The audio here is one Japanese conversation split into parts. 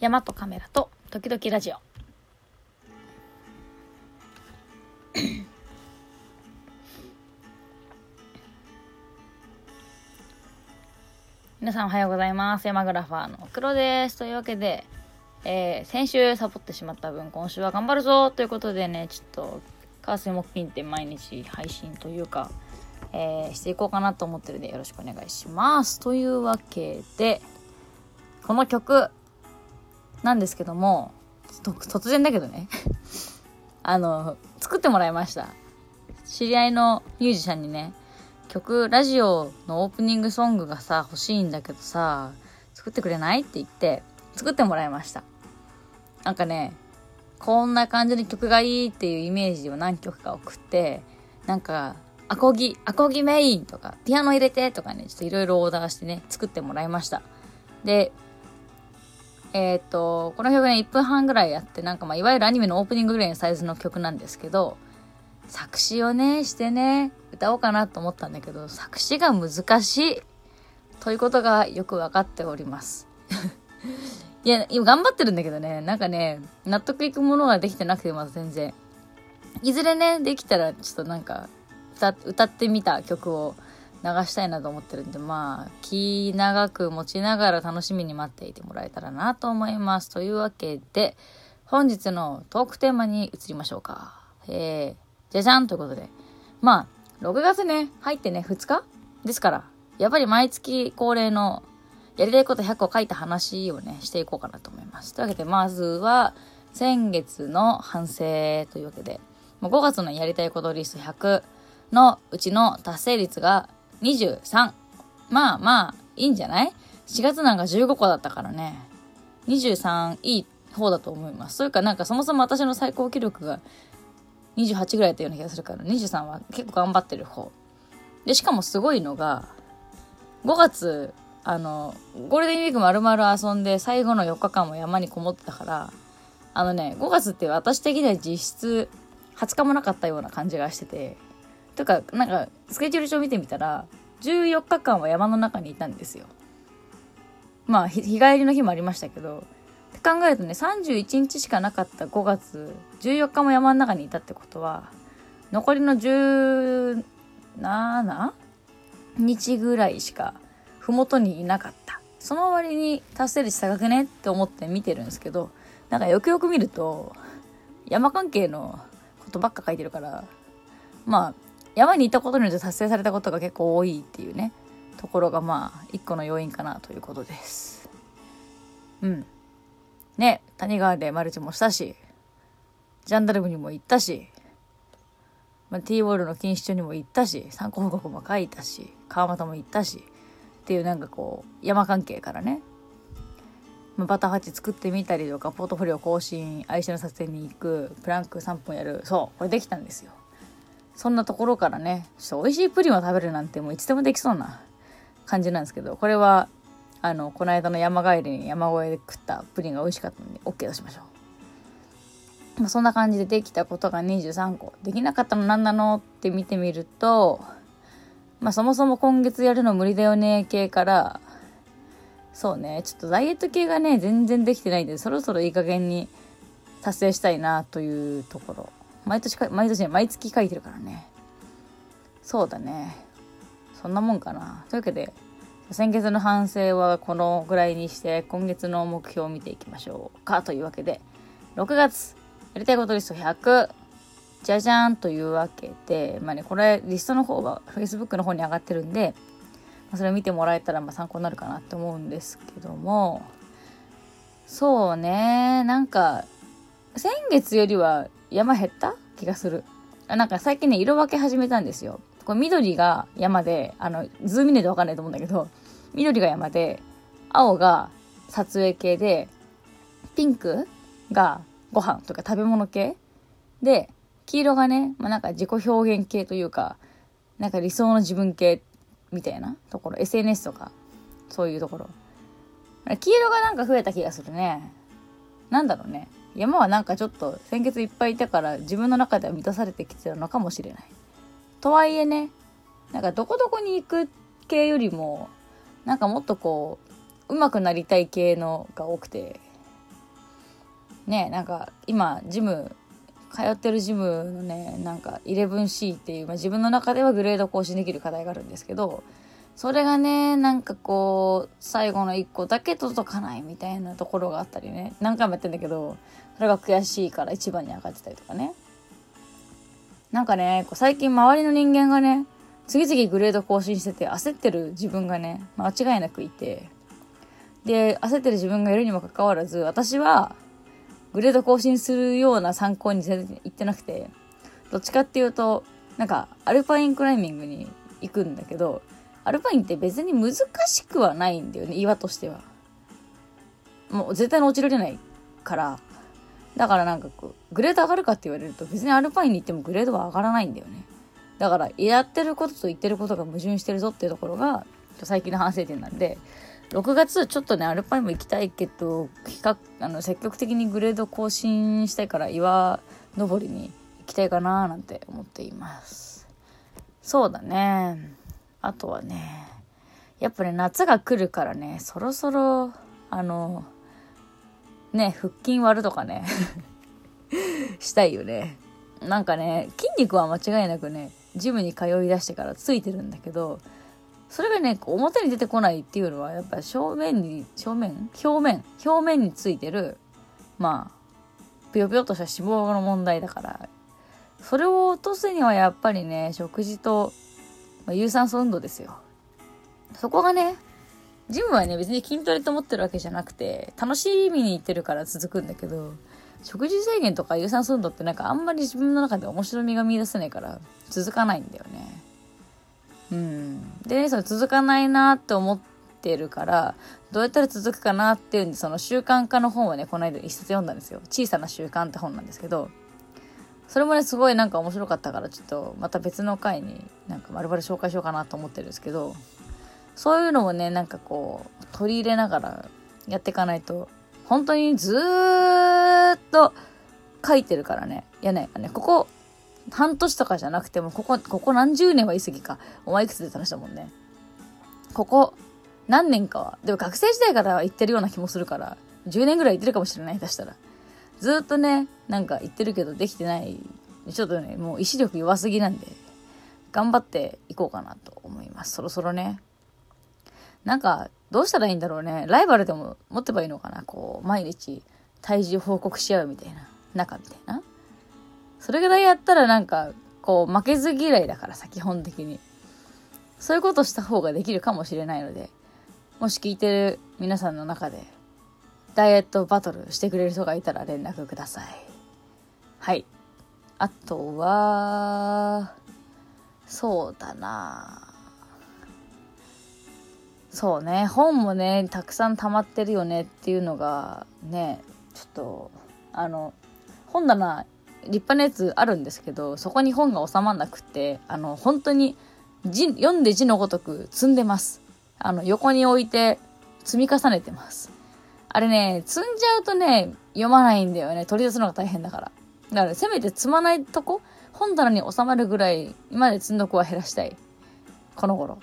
山とカメラと時々ラジオ。皆さんおはようございます。山グラファーの黒です。というわけで、えー、先週サボってしまった分今週は頑張るぞ。ということでねちょっと火水木金って毎日配信というか、えー、していこうかなと思ってるんでよろしくお願いします。というわけでこの曲なんですけども突然だけどね。あの作ってもらいました。知り合いのミュージシャンにね曲ラジオのオープニングソングがさ欲しいんだけどさ作ってくれないって言って作ってもらいました。なんかねこんな感じの曲がいいっていうイメージを何曲か送ってなんかアコギアコギメインとかピアノ入れてとかねちょっといろいろオーダーしてね作ってもらいました。でえっ、と、この曲ね、1分半ぐらいやって、なんかまあ、いわゆるアニメのオープニングぐらいのサイズの曲なんですけど、作詞をね、してね、歌おうかなと思ったんだけど、作詞が難しいということがよくわかっております。いや、今頑張ってるんだけどね、なんかね、納得いくものができてなくて、まず全然。いずれね、できたら、ちょっとなんか歌、歌ってみた曲を流したいなと思ってるんで、まあ、気長く持ちながら楽しみに待っていてもらえたらなと思います。というわけで、本日のトークテーマに移りましょうか。えー、じゃじゃんということで。まあ、6月ね、入ってね、2日ですから、やっぱり毎月恒例のやりたいこと100個書いた話をね、していこうかなと思います。というわけで、まずは、先月の反省というわけで、5月のやりたいことリスト100のうちの達成率が23。まあまあ、いいんじゃない ?4 月なんか15個だったからね。23いい方だと思います。それかなんかそもそも私の最高記録が28ぐらいだったような気がするから、23は結構頑張ってる方。で、しかもすごいのが、5月、あの、ゴールデンウィーク丸々遊んで最後の4日間も山にこもってたから、あのね、5月って私的には実質20日もなかったような感じがしてて、とか、なんか、スケジュール帳見てみたら、14日間は山の中にいたんですよ。まあ、日帰りの日もありましたけど、って考えるとね、31日しかなかった5月、14日も山の中にいたってことは、残りの17日ぐらいしか、ふもとにいなかった。その割に達成率高くねって思って見てるんですけど、なんかよくよく見ると、山関係のことばっか書いてるから、まあ、山に行ったことによって達成されたことが結構多いっていうね。ところがまあ一個の要因かなということです。うん。ね谷川でマルチもしたしジャンダルムにも行ったし、まあ、T ボールの錦糸町にも行ったし参考報告も書いたし川又も行ったしっていうなんかこう山関係からね。バターハチ作ってみたりとかポートフォリオ更新愛車の撮影に行くプランク3分やる。そうこれできたんですよ。そんなところからね、ちょっと美味しいプリンを食べるなんてもういつでもできそうな感じなんですけど、これは、あの、この間の山帰りに山越えで食ったプリンが美味しかったので、OK としましょう。まあ、そんな感じでできたことが23個。できなかったの何なのって見てみると、まあそもそも今月やるの無理だよね系から、そうね、ちょっとダイエット系がね、全然できてないんで、そろそろいい加減に達成したいなというところ。毎年か毎年毎月書いてるからね。そうだね。そんなもんかな。というわけで先月の反省はこのぐらいにして今月の目標を見ていきましょうかというわけで6月やりたいことリスト100じゃじゃんというわけでまあねこれリストの方が Facebook の方に上がってるんでまそれ見てもらえたらま参考になるかなって思うんですけども。そうね。なんか先月よりは山減った？気がする。なんか最近ね、色分け始めたんですよ。これ緑が山で、あの、ズーム見ないとわかんないと思うんだけど、緑が山で、青が撮影系で、ピンクがご飯とか食べ物系で、黄色がね、まあ、なんか自己表現系というか、なんか理想の自分系みたいなところ、SNS とか、そういうところ。黄色がなんか増えた気がするね。なんだろうね。山はなんかちょっと先月いっぱいいたから自分の中では満たされてきてるのかもしれない。とはいえね、なんかどこどこに行く系よりも、なんかもっとこう、上手くなりたい系のが多くて、ねなんか今ジム通ってるジムのねなんか 11C っていう、まあ、自分の中ではグレード更新できる課題があるんですけどそれがねなんかこう最後の1個だけ届かないみたいなところがあったりね。何回もやってんだけどそれが悔しいから一番に上がってたりとかね。なんかねこう最近周りの人間がね次々グレード更新してて焦ってる自分がね間違いなくいて。で焦ってる自分がいるにもかかわらず私はグレード更新するような参考に全然行ってなくて。どっちかっていうとなんかアルパインクライミングに行くんだけどアルパインって別に難しくはないんだよね岩としては。もう絶対に落ちられないから。だからなんかこうグレード上がるかって言われると別にアルパインに行ってもグレードは上がらないんだよね。だからやってることと言ってることが矛盾してるぞっていうところが最近の反省点なんで6月ちょっとねアルパインも行きたいけど企画あの積極的にグレード更新したいから岩登りに行きたいかななんて思っています。そうだね。あとはねやっぱね夏が来るからねそろそろあのね腹筋割るとかね したいよね。なんかね筋肉は間違いなくねジムに通いだしてからついてるんだけどそれがね表に出てこないっていうのはやっぱ正面に正面？表面？表面についてるまあぷよぷよとした脂肪の問題だからそれを落とすにはやっぱりね食事と、まあ、有酸素運動ですよそこがねジムはね別に筋トレと思ってるわけじゃなくて楽しみに行ってるから続くんだけど食事制限とか有酸素運動ってなんかあんまり自分の中で面白みが見出せないから続かないんだよね。うん。で、ね、その続かないなって思ってるから、どうやったら続くかなっていうんで、その習慣化の本をね、この間一冊読んだんですよ。小さな習慣って本なんですけど、それもね、すごいなんか面白かったから、ちょっとまた別の回になんか丸々紹介しようかなと思ってるんですけど、そういうのもね、なんかこう、取り入れながらやっていかないと、本当にずーっと書いてるからね。いやね、ねここ半年とかじゃなくても、ここ、ここ何十年は言い過ぎか。お前いくつで話したもんね。ここ、何年かは。でも学生時代から言ってるような気もするから、10年ぐらい言ってるかもしれない、出したら。ずっとね、なんか言ってるけどできてない。ちょっとね、もう意志力弱すぎなんで、頑張っていこうかなと思います。そろそろね。なんか、どうしたらいいんだろうね。ライバルでも持ってばいいのかな。こう、毎日体重報告し合うみたいな。仲みたいな。それぐらいやったらなんか、こう、負けず嫌いだからさ、基本的に。そういうことした方ができるかもしれないので、もし聞いてる皆さんの中で、ダイエットバトルしてくれる人がいたら連絡ください。はい。あとは、そうだなそうね、本もね、たくさん溜まってるよねっていうのが、ね、ちょっと、あの、本棚立派なやつあるんですけど、そこに本が収まんなくて、あの、本当に字、読んで字のごとく積んでます。あの、横に置いて積み重ねてます。あれね、積んじゃうとね、読まないんだよね。取り出すのが大変だから。だから、せめて積まないとこ、本棚に収まるぐらい、今まで積んどくは減らしたい。この頃。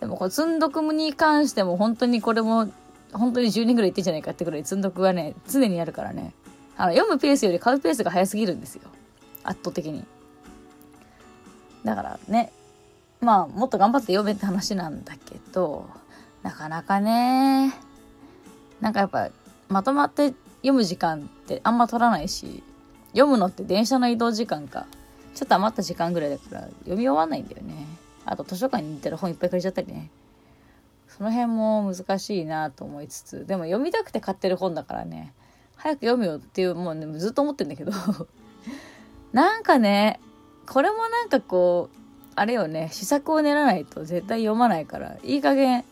でも、これ積んどくに関しても、本当にこれも、本当に10年ぐらいいってんじゃないかってぐらい積んどくはね、常にやるからね。あの、読むペースより買うペースが早すぎるんですよ。圧倒的に。だからね、まあ、もっと頑張って読めって話なんだけど、なかなかね、なんかやっぱ、まとまって読む時間ってあんま取らないし、読むのって電車の移動時間か、ちょっと余った時間ぐらいだから読み終わんないんだよね。あと図書館に行ったら本いっぱい借りちゃったりね。その辺も難しいなと思いつつ、でも読みたくて買ってる本だからね、早く読むよっていう、もうね、ずっと思ってんだけど なんかね、これもなんかこう、あれよね、試作を練らないと絶対読まないから、いい加減、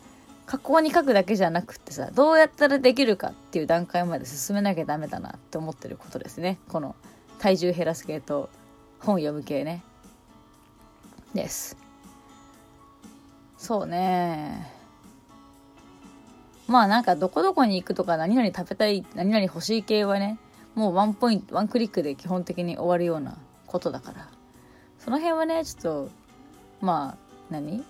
加工に書くだけじゃなくってさ、どうやったらできるかっていう段階まで進めなきゃダメだなって思ってることですね。この体重減らす系と本読む系ね。です。そうね。まあなんかどこどこに行くとか何々食べたい、何々欲しい系はね、もうワンポイント、ワンクリックで基本的に終わるようなことだから。その辺はね、ちょっと、まあ、何？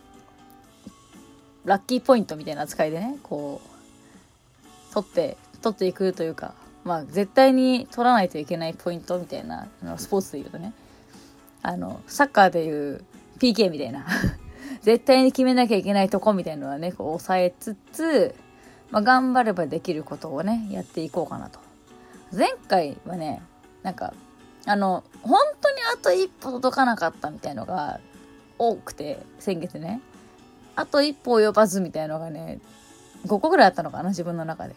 ラッキーポイントみたいな扱いでね、こう、取って、取っていくというか、まあ絶対に取らないといけないポイントみたいな、スポーツで言うとね、あの、サッカーでいう PK みたいな 絶対に決めなきゃいけないとこみたいなのはね、こう抑えつつ、まあ、頑張ればできることをね、やっていこうかなと。前回はね、なんか、あの、本当にあと一歩届かなかったみたいのが多くて、先月ね。あと一歩及ばずみたいなのがね、5個ぐらいあったのかな、自分の中で。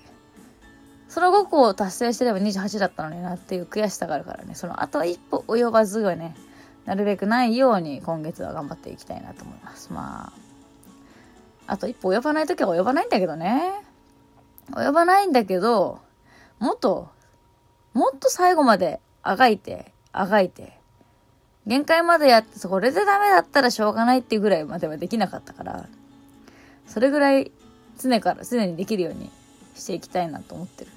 その5個を達成してれば28だったのになっていう悔しさがあるからね、そのあと一歩及ばずはね、なるべくないように今月は頑張っていきたいなと思います。まあ、あと一歩及ばない時は及ばないんだけどね。及ばないんだけど、もっと、もっと最後まであがいて、あがいて、限界までやって、それでダメだったらしょうがないっていうぐらいまではできなかったから、それぐらい常から、常にできるようにしていきたいなと思ってる。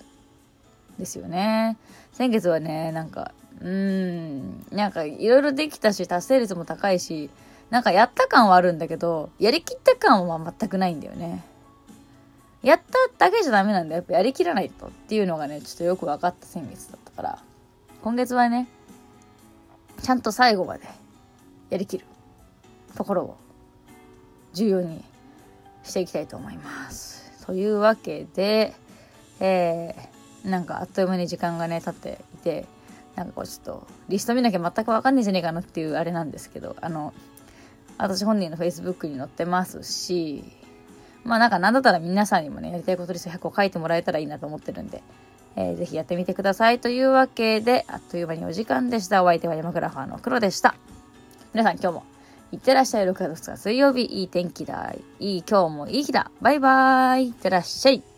ですよね。先月はね、なんか、うーん、なんかいろいろできたし、達成率も高いし、なんかやった感はあるんだけど、やりきった感は全くないんだよね。やっただけじゃダメなんだよ。やっぱやりきらないとっていうのがね、ちょっとよく分かった先月だったから、今月はね、ちゃんと最後までやりきるところを重要にしていきたいと思います。というわけで、えー、なんかあっという間に時間がね、経っていて、なんかこうちょっとリスト見なきゃ全くわかんないじゃねえかなっていうあれなんですけど、あの、私本人の Facebook に載ってますし、まあなんかなんだったら皆さんにもね、やりたいことリスト100個書いてもらえたらいいなと思ってるんで、えー、ぜひやってみてください。というわけで、あっという間にお時間でした。お相手は山グラファーの黒でした。皆さん今日もいってらっしゃい。6月2日水曜日、いい天気だ。いい今日もいい日だ。バイバーイ。いってらっしゃい。